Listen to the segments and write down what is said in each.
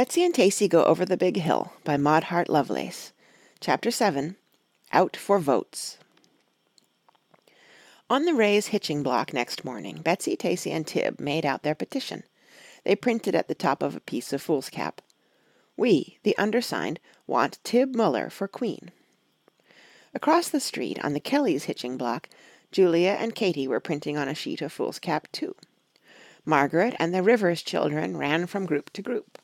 Betsy and Tacy Go Over the Big Hill by Maud Hart Lovelace. Chapter 7 Out for Votes On the Rays' hitching block next morning, Betsy, Tacy and Tib made out their petition. They printed at the top of a piece of foolscap, "We, the undersigned, want Tib Muller for Queen." Across the street, on the Kellys' hitching block, Julia and Katy were printing on a sheet of foolscap too. Margaret and the Rivers children ran from group to group.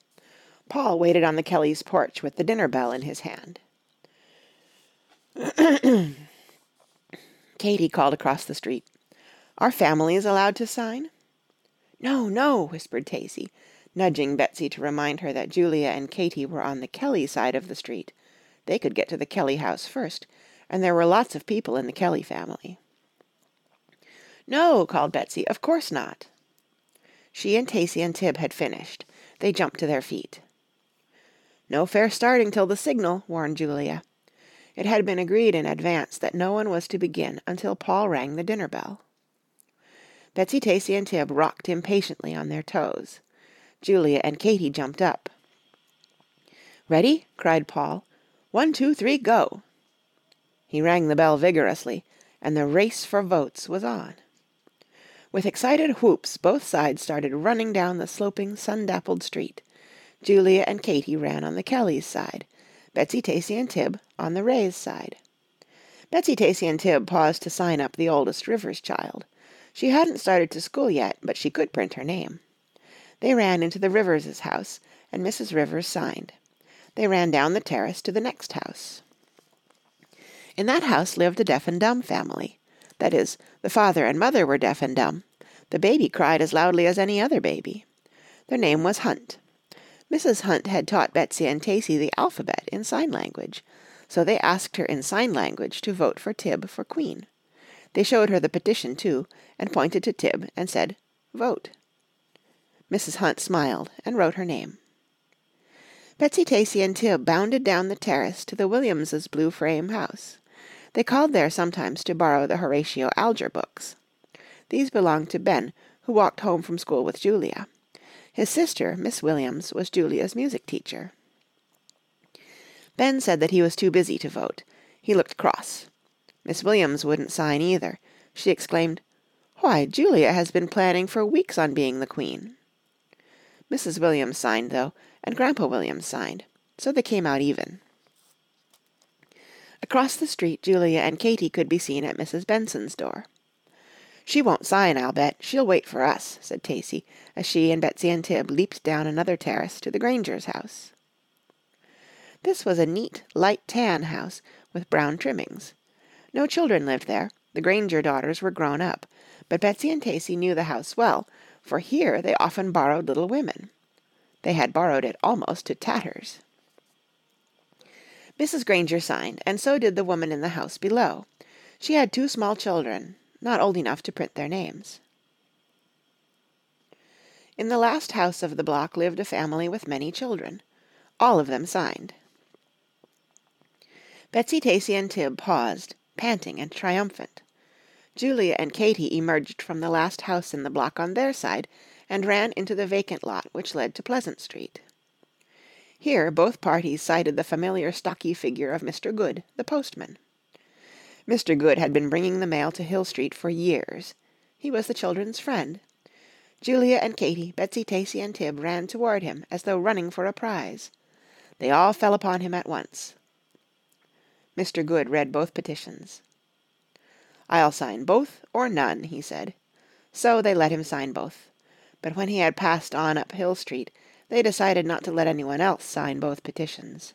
Paul waited on the Kellys' porch with the dinner bell in his hand. Katy called across the street, "Are families allowed to sign?" "No, no," whispered Tacy, nudging Betsy to remind her that Julia and Katy were on the Kelly side of the street. They could get to the Kelly house first, and there were lots of people in the Kelly family. "No," called Betsy, "of course not." She and Tacy and Tib had finished. They jumped to their feet. "No fair starting till the signal," warned Julia. It had been agreed in advance that no one was to begin until Paul rang the dinner bell. Betsy, Tacy and Tib rocked impatiently on their toes. Julia and Katy jumped up. "Ready?" cried Paul. "One, two, three, go!" He rang the bell vigorously, and the race for votes was on. With excited whoops both sides started running down the sloping, sun dappled street. Julia and Katy ran on the Kellys' side, Betsy, Tacy and Tib on the Rays' side. Betsy, Tacy and Tib paused to sign up the oldest Rivers child. She hadn't started to school yet, but she could print her name. They ran into the Rivers' house, and Mrs. Rivers signed. They ran down the terrace to the next house. In that house lived a deaf and dumb family. That is, the father and mother were deaf and dumb. The baby cried as loudly as any other baby. Their name was Hunt. Mrs. Hunt had taught Betsy and Tacy the alphabet in sign language, so they asked her in sign language to vote for Tib for Queen. They showed her the petition, too, and pointed to Tib and said, "Vote." Mrs. Hunt smiled and wrote her name. Betsy, Tacy and Tib bounded down the terrace to the Williamses' blue frame house. They called there sometimes to borrow the Horatio Alger books. These belonged to Ben, who walked home from school with Julia. His sister, Miss Williams, was Julia's music teacher. Ben said that he was too busy to vote. He looked cross. Miss Williams wouldn't sign either. She exclaimed, "Why, Julia has been planning for weeks on being the Queen." Mrs. Williams signed, though, and Grandpa Williams signed. So they came out even. Across the street Julia and Katy could be seen at Mrs. Benson's door. "She won't sign, I'll bet. She'll wait for us," said Tacy, as she and Betsy and Tib leaped down another terrace to the Grangers' house. This was a neat, light tan house with brown trimmings. No children lived there, the Granger daughters were grown up, but Betsy and Tacy knew the house well, for here they often borrowed little women. They had borrowed it almost to tatters. Mrs. Granger signed, and so did the woman in the house below. She had two small children, not old enough to print their names. In the last house of the block lived a family with many children. All of them signed. Betsy, Tacy, and Tib paused, panting and triumphant. Julia and Katy emerged from the last house in the block on their side, and ran into the vacant lot which led to Pleasant Street. Here both parties sighted the familiar stocky figure of Mr. Good, the postman. Mr. Good had been bringing the mail to Hill Street for years. He was the children's friend. Julia and Katy, Betsy, Tacy, and Tib ran toward him as though running for a prize. They all fell upon him at once. Mr. Good read both petitions. "I'll sign both or none," he said. So they let him sign both. But when he had passed on up Hill Street, they decided not to let anyone else sign both petitions.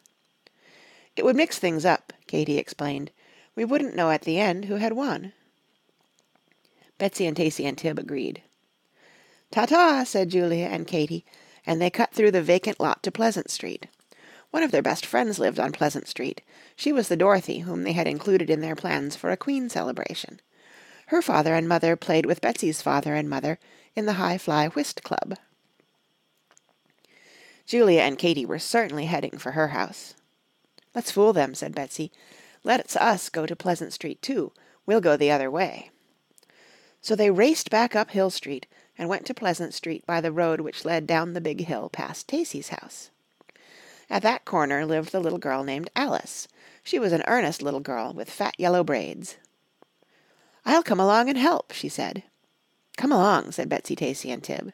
"It would mix things up," Katy explained. We wouldn't know at the end who had won. Betsy and Tacy and Tib agreed. "Ta ta!" said Julia and Katy, and they cut through the vacant lot to Pleasant Street. One of their best friends lived on Pleasant Street. She was the Dorothy whom they had included in their plans for a Queen celebration. Her father and mother played with Betsy's father and mother in the High Fly Whist Club. Julia and Katy were certainly heading for her house. "Let's fool them," said Betsy. Let's us go to Pleasant Street, too. We'll go the other way." So they raced back up Hill Street and went to Pleasant Street by the road which led down the big hill past Tacy's house. At that corner lived the little girl named Alice. She was an earnest little girl with fat yellow braids. "I'll come along and help," she said. "Come along," said Betsy Tacy and Tib.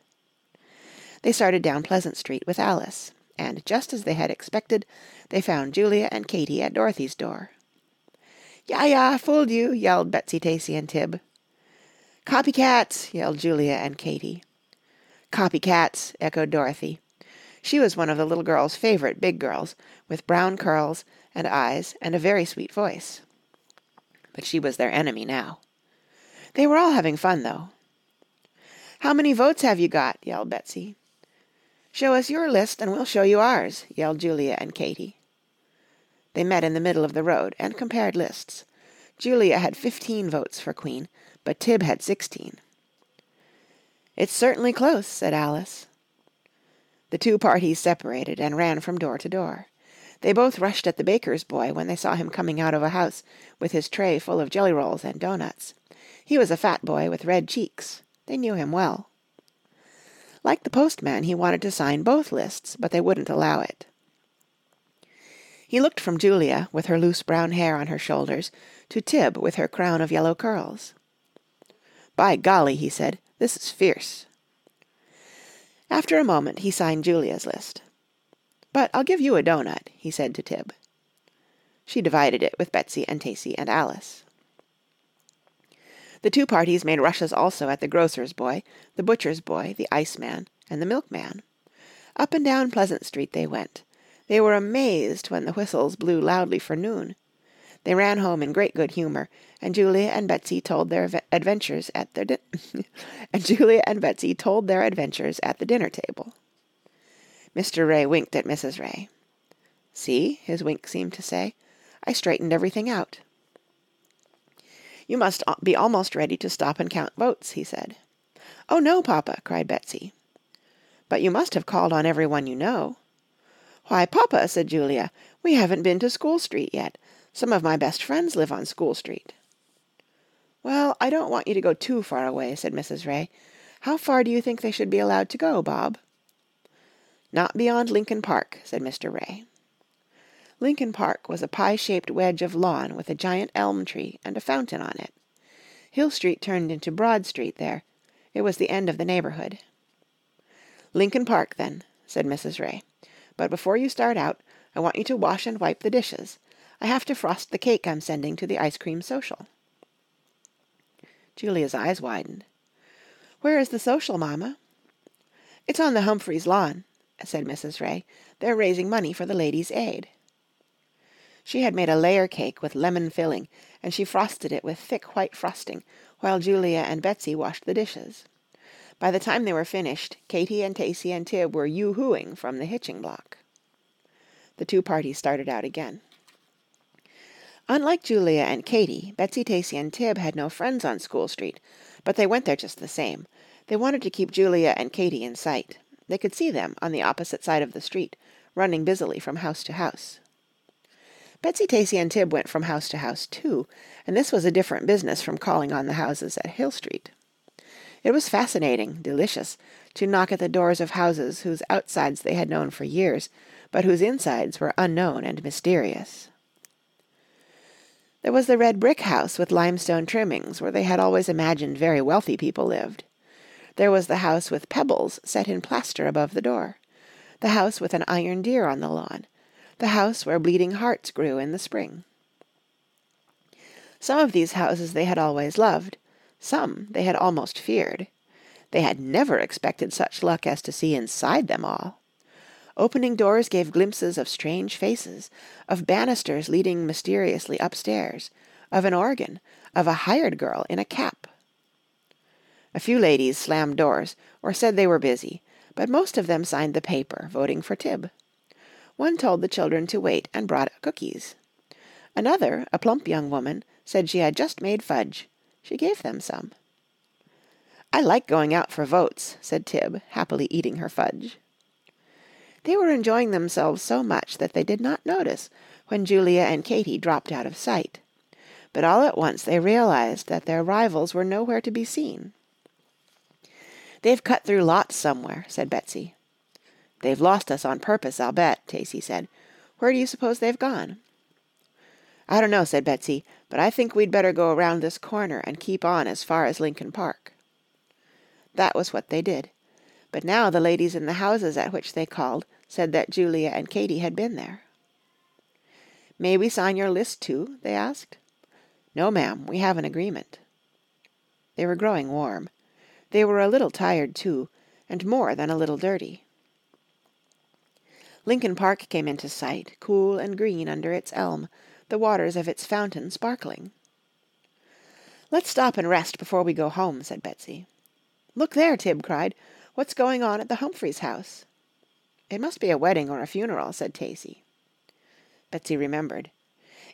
They started down Pleasant Street with Alice, and just as they had expected, they found Julia and Katy at Dorothy's door. "Yah, yah, fooled you!" yelled Betsy Tacy and Tib. "Copy cats!" yelled Julia and Katy. "Copy cats!" echoed Dorothy. She was one of the little girl's favorite big girls, with brown curls and eyes and a very sweet voice. But she was their enemy now. They were all having fun, though. "How many votes have you got?" yelled Betsy. "Show us your list and we'll show you ours," yelled Julia and Katy. They met in the middle of the road and compared lists. Julia had fifteen votes for Queen, but Tib had sixteen. "It's certainly close," said Alice. The two parties separated and ran from door to door. They both rushed at the baker's boy when they saw him coming out of a house with his tray full of jelly rolls and doughnuts. He was a fat boy with red cheeks. They knew him well. Like the postman, he wanted to sign both lists, but they wouldn't allow it. He looked from Julia, with her loose brown hair on her shoulders, to Tib, with her crown of yellow curls. "By golly," he said, "this is fierce." After a moment he signed Julia's list. "But I'll give you a doughnut," he said to Tib. She divided it with Betsy and Tacy and Alice. The two parties made rushes also at the grocer's boy, the butcher's boy, the iceman, and the milkman. Up and down Pleasant Street they went. They were amazed when the whistles blew loudly for noon. They ran home in great good humor, and Julia and Betsy told their adventures at their di- and Julia and Betsy told their adventures at the dinner table. Mr. Ray winked at Mrs. Ray. "See," his wink seemed to say, "I straightened everything out." "You must uh, be almost ready to stop and count votes," he said. "Oh, no, papa," cried Betsy. "But you must have called on every one you know." "Why, papa," said Julia, "we haven't been to School Street yet. Some of my best friends live on School Street." "Well, I don't want you to go too far away," said Mrs. Ray. "How far do you think they should be allowed to go, Bob?" "Not beyond Lincoln Park," said Mr. Ray. Lincoln Park was a pie-shaped wedge of lawn with a giant elm tree and a fountain on it. Hill Street turned into Broad Street there. It was the end of the neighborhood. "Lincoln Park, then," said Mrs. Ray. "But before you start out, I want you to wash and wipe the dishes. I have to frost the cake I'm sending to the ice cream social." Julia's eyes widened. "Where is the social, mamma?" "It's on the Humphreys lawn," said Mrs. Ray. "They're raising money for the Ladies' Aid." She had made a layer cake with lemon filling, and she frosted it with thick white frosting, while Julia and Betsy washed the dishes. By the time they were finished, Katy and Tacy and Tib were yoo-hooing from the hitching block. The two parties started out again. Unlike Julia and Katy, Betsy, Tacy, and Tib had no friends on School Street, but they went there just the same. They wanted to keep Julia and Katy in sight. They could see them, on the opposite side of the street, running busily from house to house. Betsy, Tacy, and Tib went from house to house, too, and this was a different business from calling on the houses at Hill Street. It was fascinating, delicious, to knock at the doors of houses whose outsides they had known for years, but whose insides were unknown and mysterious. There was the red brick house with limestone trimmings, where they had always imagined very wealthy people lived. There was the house with pebbles set in plaster above the door, the house with an iron deer on the lawn, the house where bleeding hearts grew in the spring. Some of these houses they had always loved, some they had almost feared. They had never expected such luck as to see inside them all. Opening doors gave glimpses of strange faces, of banisters leading mysteriously upstairs, of an organ, of a hired girl in a cap. A few ladies slammed doors or said they were busy, but most of them signed the paper voting for Tib. One told the children to wait and brought cookies. Another, a plump young woman, said she had just made fudge. She gave them some. "I like going out for votes," said Tib, happily eating her fudge. They were enjoying themselves so much that they did not notice when Julia and Katy dropped out of sight. But all at once they realized that their rivals were nowhere to be seen. "They've cut through lots somewhere," said Betsy. They've lost us on purpose, I'll bet, Tacy said. Where do you suppose they've gone? I don't know, said Betsy, but I think we'd better go around this corner and keep on as far as Lincoln Park. That was what they did. But now the ladies in the houses at which they called said that Julia and Katy had been there. May we sign your list too? they asked. No, ma'am, we have an agreement. They were growing warm. They were a little tired too, and more than a little dirty. Lincoln Park came into sight, cool and green under its elm, the waters of its fountain sparkling. "Let's stop and rest before we go home," said Betsy. "Look there!" Tib cried. "What's going on at the Humphreys house?" "It must be a wedding or a funeral," said Tacy. Betsy remembered.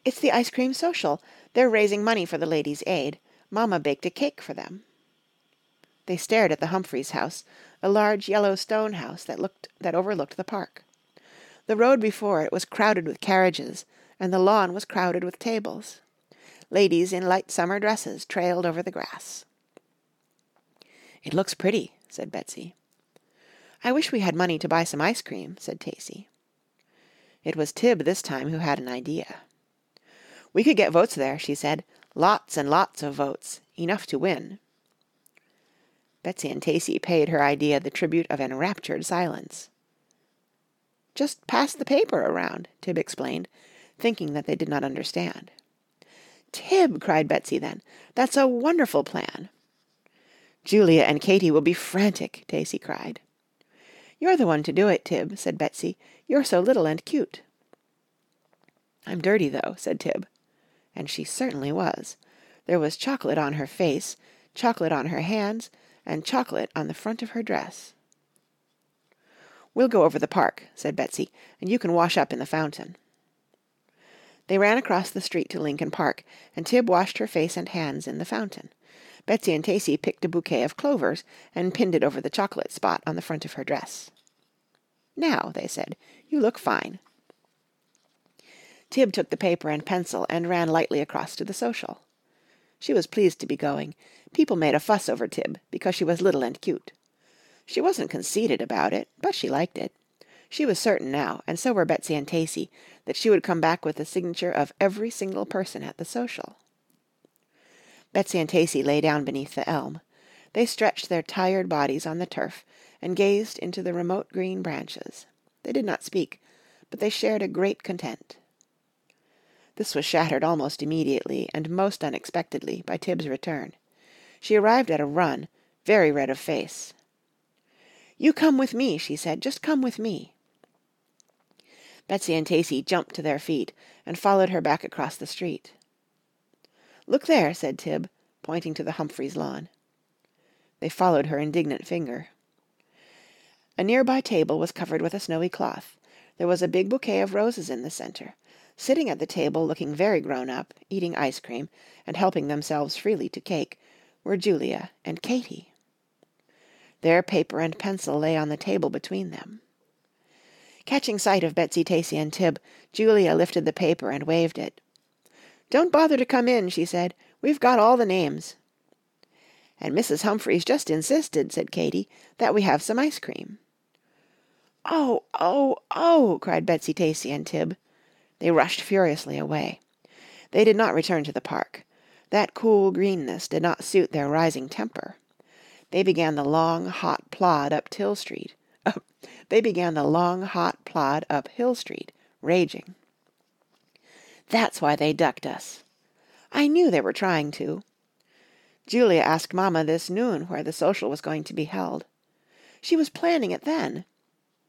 "It's the ice cream social. They're raising money for the Ladies' Aid. Mamma baked a cake for them." They stared at the Humphreys house, a large yellow stone house that looked that overlooked the park. The road before it was crowded with carriages, and the lawn was crowded with tables. Ladies in light summer dresses trailed over the grass. "It looks pretty," said Betsy. "I wish we had money to buy some ice cream," said Tacy. It was Tib this time who had an idea. "We could get votes there," she said. "Lots and lots of votes. Enough to win." Betsy and Tacy paid her idea the tribute of enraptured silence. "Just pass the paper around," Tib explained, thinking that they did not understand. "Tib," cried Betsy then, "that's a wonderful plan." "Julia and Katy will be frantic," Daisy cried. "You're the one to do it, Tib," said Betsy. "You're so little and cute." "I'm dirty, though," said Tib. And she certainly was. There was chocolate on her face, chocolate on her hands, and chocolate on the front of her dress. "We'll go over the park," said Betsy, "and you can wash up in the fountain." They ran across the street to Lincoln Park, and Tib washed her face and hands in the fountain. Betsy and Tacy picked a bouquet of clovers and pinned it over the chocolate spot on the front of her dress. "Now," they said, "you look fine." Tib took the paper and pencil and ran lightly across to the social. She was pleased to be going. People made a fuss over Tib because she was little and cute. She wasn't conceited about it, but she liked it. She was certain now, and so were Betsy and Tacy, that she would come back with the signature of every single person at the social. Betsy and Tacy lay down beneath the elm. They stretched their tired bodies on the turf and gazed into the remote green branches. They did not speak, but they shared a great content. This was shattered almost immediately, and most unexpectedly, by Tib's return. She arrived at a run, very red of face. "You come with me," she said, "just come with me." Betsy and Tacy jumped to their feet and followed her back across the street. "Look there," said Tib, pointing to the Humphreys lawn. They followed her indignant finger. A nearby table was covered with a snowy cloth. There was a big bouquet of roses in the center. Sitting at the table, looking very grown up, eating ice cream, and helping themselves freely to cake, were Julia and Katy. Their paper and pencil lay on the table between them. Catching sight of Betsy, Tacy and Tib, Julia lifted the paper and waved it. "Don't bother to come in," she said. "We've got all the names." "And Mrs. Humphreys just insisted," said Katy, "that we have some ice cream." "Oh, oh, oh!" cried Betsy, Tacy and Tib. They rushed furiously away. They did not return to the park. That cool greenness did not suit their rising temper. They began the long, hot plod up Till Street. They began the long, hot plod up Hill Street, raging. "That's why they ducked us." "I knew they were trying to." Julia asked Mamma this noon where the social was going to be held. "She was planning it then."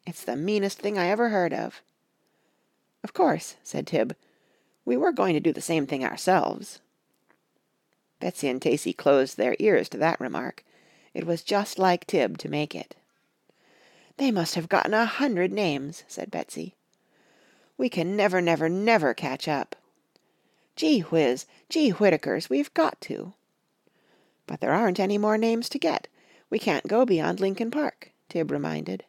"It's the meanest thing I ever heard of." "Of course," said Tib, "we were going to do the same thing ourselves." Betsy and Tacy closed their ears to that remark. It was just like Tib to make it. "They must have gotten a hundred names," said Betsy. "We can never, never, never catch up." "Gee whiz! Gee Whittakers, we've got to." "But there aren't any more names to get. We can't go beyond Lincoln Park," Tib reminded.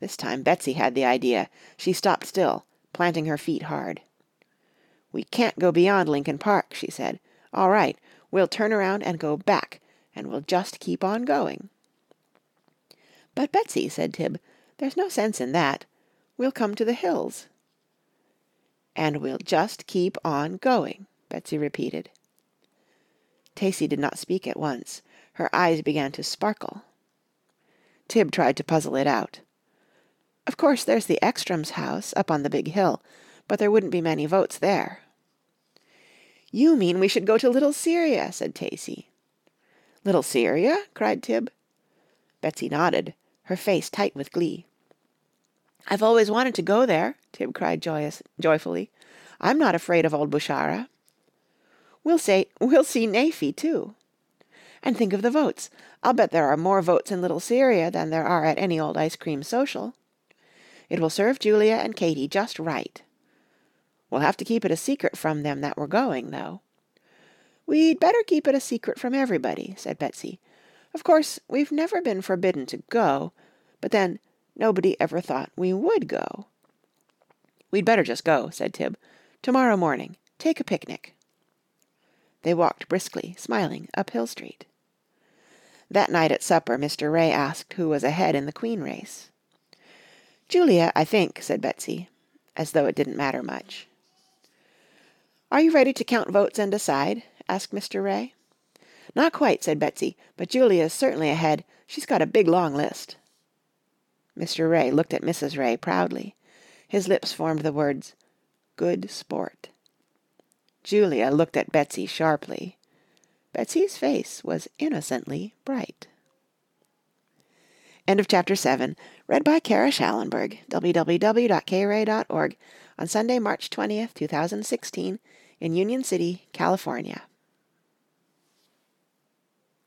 This time Betsy had the idea. She stopped still, planting her feet hard. "We can't go beyond Lincoln Park," she said. "All right, we'll turn around and go back, and we'll just keep on going." "But, Betsy," said Tib, There's no sense in that. We'll come to the hills." "And we'll just keep on going," Betsy repeated. Tacy did not speak at once. Her eyes began to sparkle. Tib tried to puzzle it out. "Of course there's the Ekstrom's house, up on the big hill, but there wouldn't be many votes there." "You mean we should go to Little Syria," said Tacy. "Little Syria?" cried Tib. Betsy nodded, her face tight with glee. "I've always wanted to go there," Tib cried joyous, joyfully. "I'm not afraid of old Bushara." "We'll say we'll see Naifi, too." "And think of the votes. I'll bet there are more votes in Little Syria than there are at any old ice cream social. It will serve Julia and Katy just right. We'll have to keep it a secret from them that we're going, though." "We'd better keep it a secret from everybody," said Betsy. "Of course, we've never been forbidden to go, but then nobody ever thought we would go." "We'd better just go," said Tib. "To morrow morning. Take a picnic." They walked briskly, smiling, up Hill Street. That night at supper Mr. Ray asked who was ahead in the Queen race. "Julia, I think," said Betsy, as though it didn't matter much. "Are you ready to count votes and decide?" asked Mr. Ray. "Not quite," said Betsy, "but Julia's certainly ahead. She's got a big long list." Mr. Ray looked at Mrs. Ray proudly. His lips formed the words, "Good sport." Julia looked at Betsy sharply. Betsy's face was innocently bright. End of chapter 7, read by Kara Shallenberg, www.kayray.org, on Sunday, March 20th, 2016, in Union City, California.